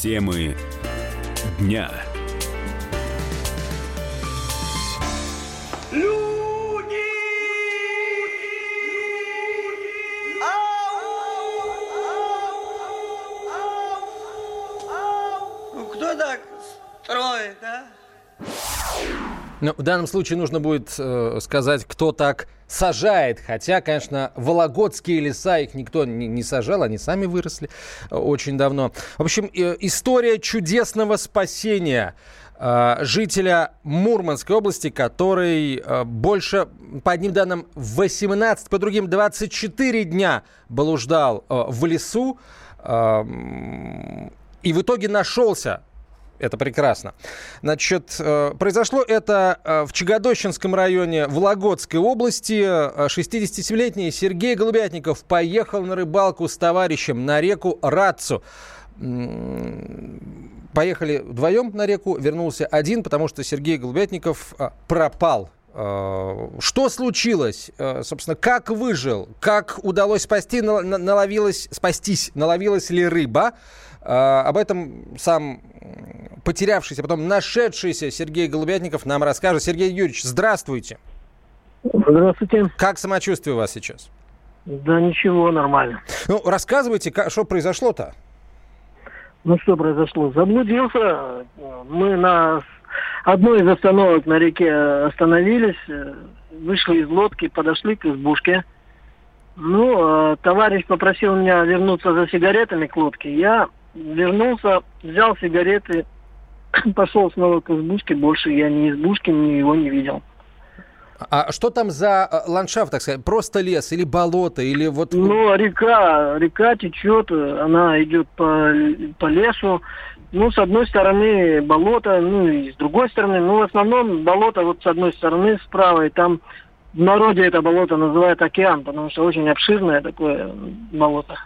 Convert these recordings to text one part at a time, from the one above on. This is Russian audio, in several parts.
Темы дня. Люди! Ну, в данном случае нужно будет э, сказать, кто так сажает. Хотя, конечно, вологодские леса, их никто не, не сажал, они сами выросли э, очень давно. В общем, э, история чудесного спасения э, жителя Мурманской области, который э, больше, по одним данным, 18, по другим 24 дня блуждал в лесу. Э, и в итоге нашелся это прекрасно. Значит, э, произошло это э, в Чагодощинском районе Вологодской области. 67-летний Сергей Голубятников поехал на рыбалку с товарищем на реку Рацу. Поехали вдвоем на реку, вернулся один, потому что Сергей Голубятников э, пропал что случилось? Собственно, как выжил? Как удалось спасти? Наловилась, спастись? Наловилась ли рыба? Об этом сам потерявшийся, потом нашедшийся Сергей Голубятников нам расскажет. Сергей Юрьевич, здравствуйте. Здравствуйте. Как самочувствие у вас сейчас? Да ничего, нормально. Ну, рассказывайте, как, что произошло-то? Ну, что произошло? Заблудился. Мы на одной из остановок на реке остановились, вышли из лодки, подошли к избушке. Ну, товарищ попросил меня вернуться за сигаретами к лодке. Я вернулся, взял сигареты, пошел снова к избушке, больше я ни избушки, ни его не видел. А что там за э, ландшафт, так сказать? Просто лес или болото, или вот... Ну, река, река течет, она идет по, по лесу. Ну, с одной стороны болото, ну, и с другой стороны, ну, в основном болото вот с одной стороны справа, и там в народе это болото называют океан, потому что очень обширное такое болото.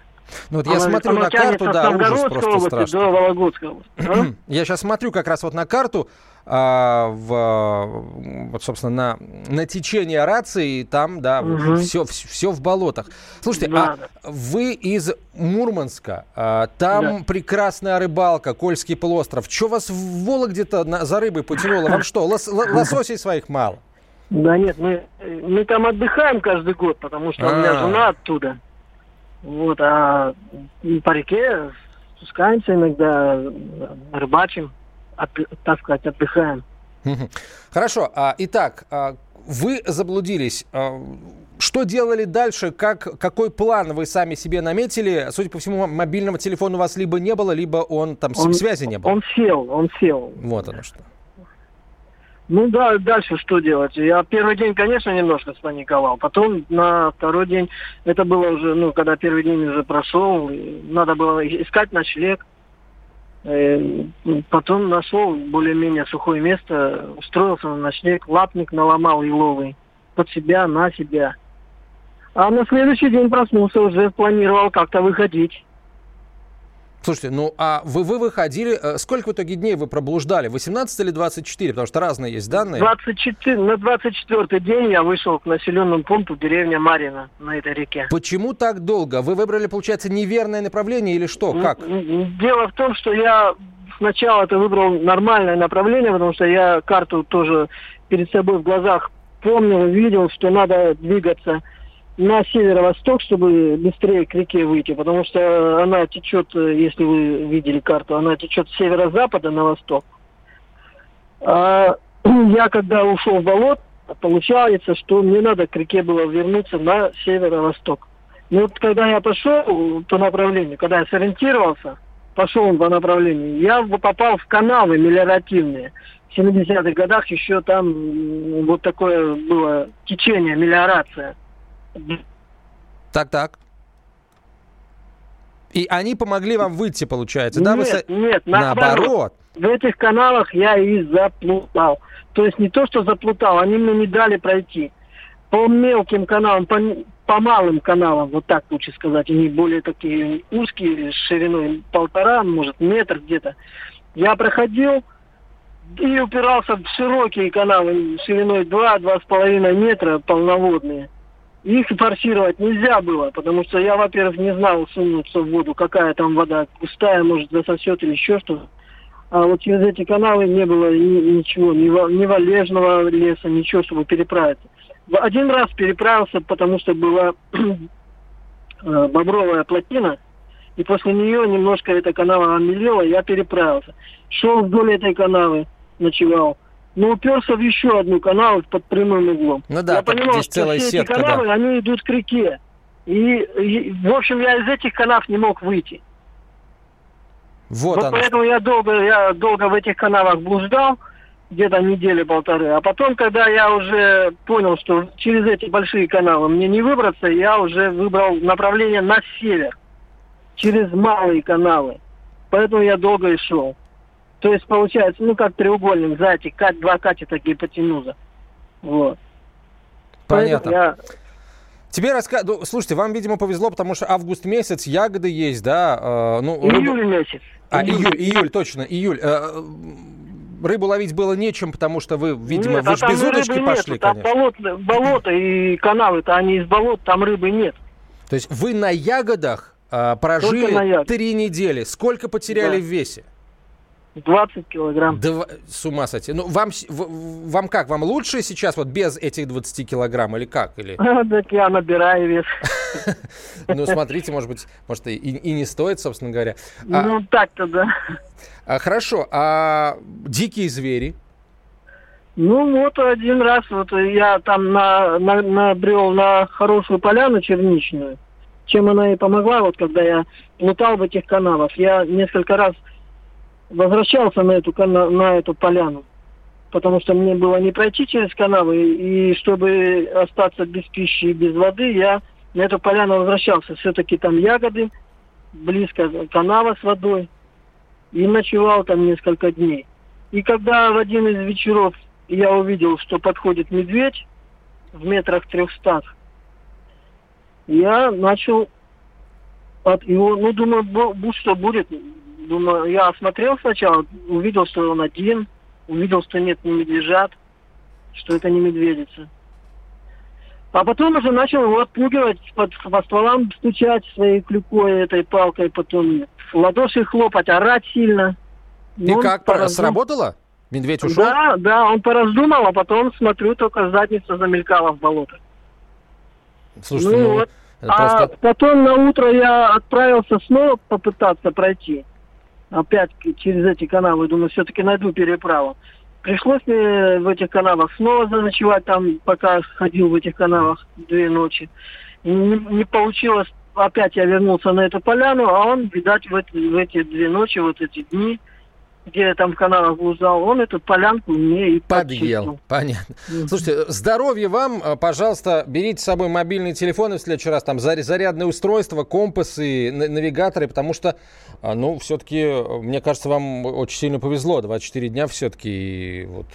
Ну вот я смотрю на карту, да, ужас просто области страшный. До Вологодской области. А? я сейчас смотрю как раз вот на карту, а, в, вот, собственно, на, на течение рации, и там, да, угу. все, все в болотах. Слушайте, да, а да. вы из Мурманска, а, там да. прекрасная рыбалка, Кольский полуостров. Что вас в Вологде-то за рыбой потянуло? Вам что, лос, лососей своих мало? Да нет, мы, мы там отдыхаем каждый год, потому что у меня а. жена оттуда. Вот, а по реке спускаемся иногда, рыбачим, от, так сказать, отдыхаем. Хорошо. А, итак, а, вы заблудились. А, что делали дальше? Как, какой план вы сами себе наметили? Судя по всему, мобильного телефона у вас либо не было, либо он там он, связи не было. Он сел, он сел. Вот оно что. Ну да, дальше что делать? Я первый день, конечно, немножко спаниковал. Потом на второй день, это было уже, ну, когда первый день уже прошел, надо было искать ночлег. Э, потом нашел более-менее сухое место, устроился на ночлег, лапник наломал еловый под себя, на себя. А на следующий день проснулся, уже планировал как-то выходить. Слушайте, ну а вы, вы выходили, э, сколько в итоге дней вы проблуждали? 18 или 24? Потому что разные есть данные. 24, на 24 день я вышел к населенному пункту деревня Марина на этой реке. Почему так долго? Вы выбрали, получается, неверное направление или что? Как? Дело в том, что я сначала это выбрал нормальное направление, потому что я карту тоже перед собой в глазах помнил, видел, что надо двигаться на северо-восток, чтобы быстрее к реке выйти, потому что она течет, если вы видели карту, она течет с северо-запада на восток. А я когда ушел в болот, получается, что мне надо к реке было вернуться на северо-восток. Но вот когда я пошел по направлению, когда я сориентировался, пошел по направлению, я попал в канавы мелиоративные. В 70-х годах еще там вот такое было течение, мелиорация. Так, так. И они помогли вам выйти, получается, нет, да? Вы... Нет, наоборот. В этих каналах я и заплутал. То есть не то, что заплутал, они мне не дали пройти. По мелким каналам, по, по малым каналам, вот так лучше сказать, они более такие узкие, шириной полтора, может, метр где-то. Я проходил и упирался в широкие каналы шириной два, два с половиной метра, полноводные. Их форсировать нельзя было, потому что я, во-первых, не знал сунуться в воду, какая там вода, густая, может, засосет или еще что-то. А вот через эти каналы не было ни- ничего, ни, ни валежного леса, ничего, чтобы переправиться. Один раз переправился, потому что была э, бобровая плотина, и после нее немножко эта канава омелела, я переправился. Шел вдоль этой канавы, ночевал. Но уперся в еще одну канаву под прямым углом. Ну да, я понимал, здесь что целая все сетка, эти да. канавы, они идут к реке. И, и, в общем, я из этих канав не мог выйти. Вот, Вот оно. поэтому я долго, я долго в этих канавах блуждал, где-то недели-полторы. А потом, когда я уже понял, что через эти большие канавы мне не выбраться, я уже выбрал направление на север, через малые канавы. Поэтому я долго и шел. То есть получается, ну как треугольник, знаете, кать, два катета гипотенуза. Вот. Понятно. Я Тебе раска... ну, слушайте, вам, видимо, повезло, потому что август месяц, ягоды есть, да? э, ну, июль месяц. А, июль, июль, точно, июль. Э, Рыбу ловить было нечем, потому что вы, видимо, Нет, вы а же без удочки нету, пошли, там конечно. болото, болото и канавы-то, они из болот, там рыбы нет. То есть вы на ягодах э, прожили на ягодах. три недели. Сколько потеряли Да. в весе? 20 килограмм. Два- С ума сойти. Ну, вам, вам как? Вам лучше сейчас вот без этих 20 килограмм или как? Или, Так я набираю вес. ну, смотрите, может быть, может и, и не стоит, собственно говоря. А, Ну, так-то да. а, хорошо, а дикие звери? Ну, вот один раз вот я там на, на, набрел на хорошую поляну черничную, чем она и помогла, вот когда я плутал в этих канавах. Я несколько раз возвращался на эту, кана- на эту поляну, потому что мне было не пройти через канавы, и чтобы остаться без пищи и без воды, я на эту поляну возвращался. Все-таки там ягоды, близко канава с водой, и ночевал там несколько дней. И когда в один из вечеров я увидел, что подходит медведь в метрах трехстах, я начал от его, ну, думаю, бу- будь что будет. Думаю, я осмотрел сначала, увидел, что он один, увидел, что нет ни медвежат, что это не медведица. А потом уже начал его отпугивать, под, по стволам стучать своей клюкой, этой палкой, потом в ладоши хлопать, орать сильно. И Ну, он как, пораздум- сработало? Медведь ушел? Да, да, он пораздумал, а потом, смотрю, только задница замелькала в болото. Слушайте, ну ну, вот. это А просто... потом на утро я отправился снова попытаться пройти. Опять через эти канавы. Думаю, все-таки найду переправу. Пришлось мне в этих канавах снова заночевать там, пока ходил в этих канавах две ночи. Не, не получилось. Опять я вернулся на эту поляну, а он, видать, в эти, в эти две ночи, вот эти дни, где там в канавах блуждал, он эту полянку мне и Подъел. подчистил. Понятно. Мгм. Слушайте, здоровья вам. Э, Пожалуйста, берите с собой мобильные телефоны в следующий раз, там заря- зарядные устройства, компасы, на- навигаторы, потому что, а, ну, все-таки, мне кажется, вам очень сильно повезло. 24 дня все-таки вот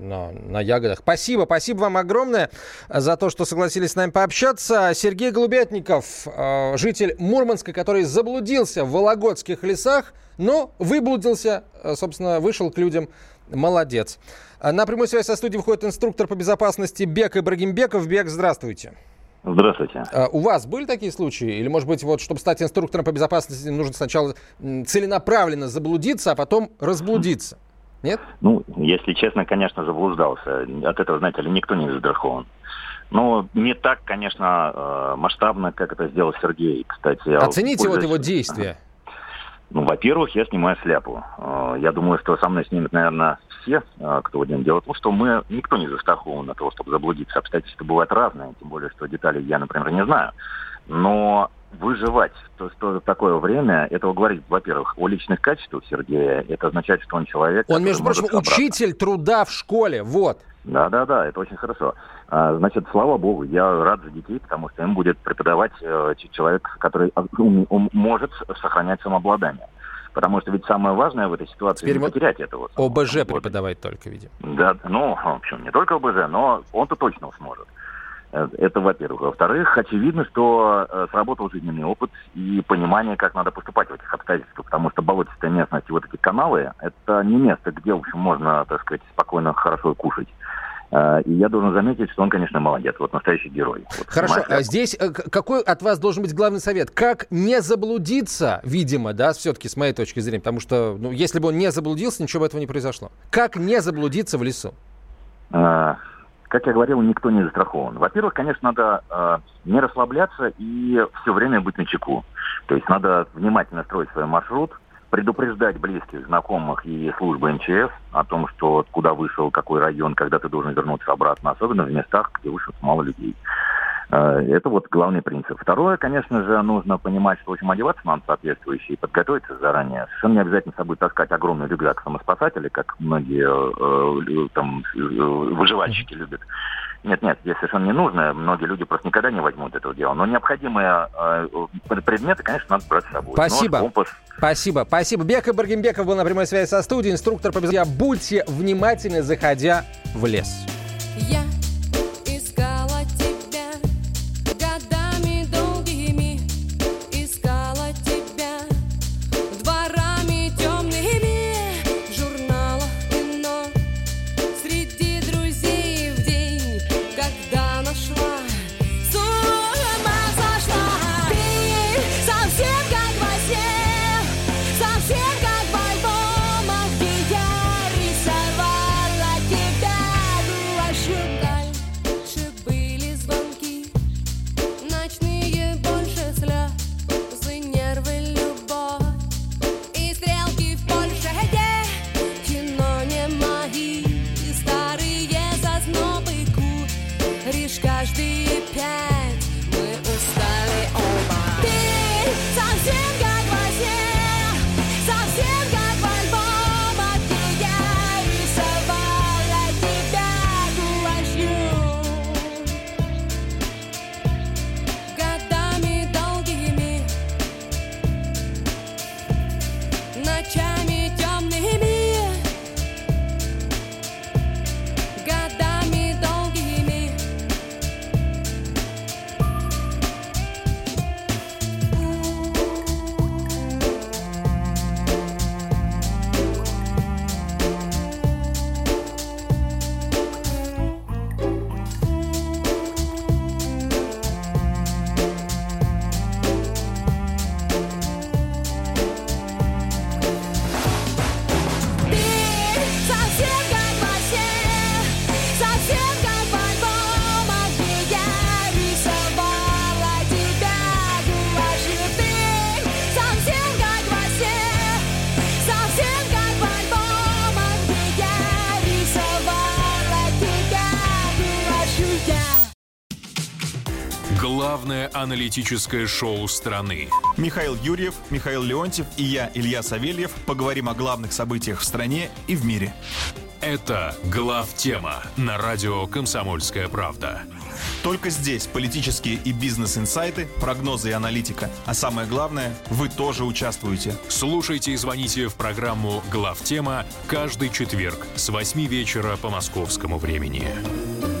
на, на ягодах. Спасибо, спасибо вам огромное за то, что согласились с нами пообщаться. Сергей Голубятников, э, житель Мурманска, который заблудился в Вологодских лесах, но выблудился, э, собственно, вышел к людям. Молодец. А На прямую связь со студией выходит инструктор по безопасности Бек Ибрагимбеков. Бек, здравствуйте. Здравствуйте. А У вас были такие случаи? Или, может быть, вот, чтобы стать инструктором по безопасности, нужно сначала целенаправленно заблудиться, а потом разблудиться? Нет? Ну, если честно, конечно, заблуждался. От этого, знаете ли, никто не застрахован. Но не так, конечно, э, масштабно, как это сделал Сергей, кстати. Оцените вот его действия. Ну, во-первых, я снимаю шляпу. Э, Я думаю, что со мной снимет, наверное, все, э, кто один. Дело в том, что мы, никто не застрахован от того, чтобы заблудиться. Обстоятельства бывают разные, тем более, что детали я, например, не знаю. Но выживать то, что такое время, это говорит, во-первых, о личных качествах Сергея. Это означает, что он человек... Он, между прочим, учитель труда в школе. Вот. Да, да, да, это очень хорошо. А, Значит, слава богу, я рад за детей, потому что им будет преподавать э, человек, который может сохранять самообладание. Потому что ведь самое важное в этой ситуации Теперь не потерять этого. ОБЖ самообладания. преподавать только, видимо. Да, ну, в общем, не только ОБЖ, но он-то точно сможет. Э, Это, во-первых. Во-вторых, очевидно, что э, сработал жизненный опыт и понимание, как надо поступать в этих обстоятельствах, потому что болотистая местность и вот эти каналы – это не место, где, в общем, можно, так сказать, спокойно, хорошо кушать. Э, и я должен заметить, что он, конечно, молодец, вот настоящий герой. Вот, Хорошо, а здесь какой от вас должен быть главный совет? Как не заблудиться, видимо, да, все-таки с моей точки зрения, потому что, ну, если бы он не заблудился, ничего бы этого не произошло. Как не заблудиться в лесу? А, как я говорил, никто не застрахован. Во-первых, конечно, надо э, не расслабляться и все время быть на чеку. То есть надо внимательно строить свой маршрут, предупреждать близких, знакомых и службы МЧС о том, что куда вышел, какой район, когда ты должен вернуться обратно, особенно в местах, где вышел мало людей. Э, это вот главный принцип. Второе, конечно же, нужно понимать, что, в общем, одеваться надо соответствующие, подготовиться заранее. Совершенно не обязательно с собой таскать огромный рюкзак самоспасателя, как многие э, там э, выживальщики любят. Нет, нет, здесь совершенно не нужно. Многие люди просто никогда не возьмут этого дела. Но необходимые э, предметы, конечно, надо брать с собой. Спасибо. Нож, компас. Спасибо, спасибо. Бека Баргимбеков был на прямой связи со студией, инструктор по безопасности. Будьте внимательны, заходя в лес. Я аналитическое шоу страны. Михаил Юрьев, Михаил Леонтьев и я, Илья Савельев, поговорим о главных событиях в стране и в мире. Это глав тема на радио «Комсомольская правда». Только здесь политические и бизнес-инсайты, прогнозы и аналитика. А самое главное, вы тоже участвуете. Слушайте и звоните в программу «Глав тема» каждый четверг с 8 вечера по московскому времени.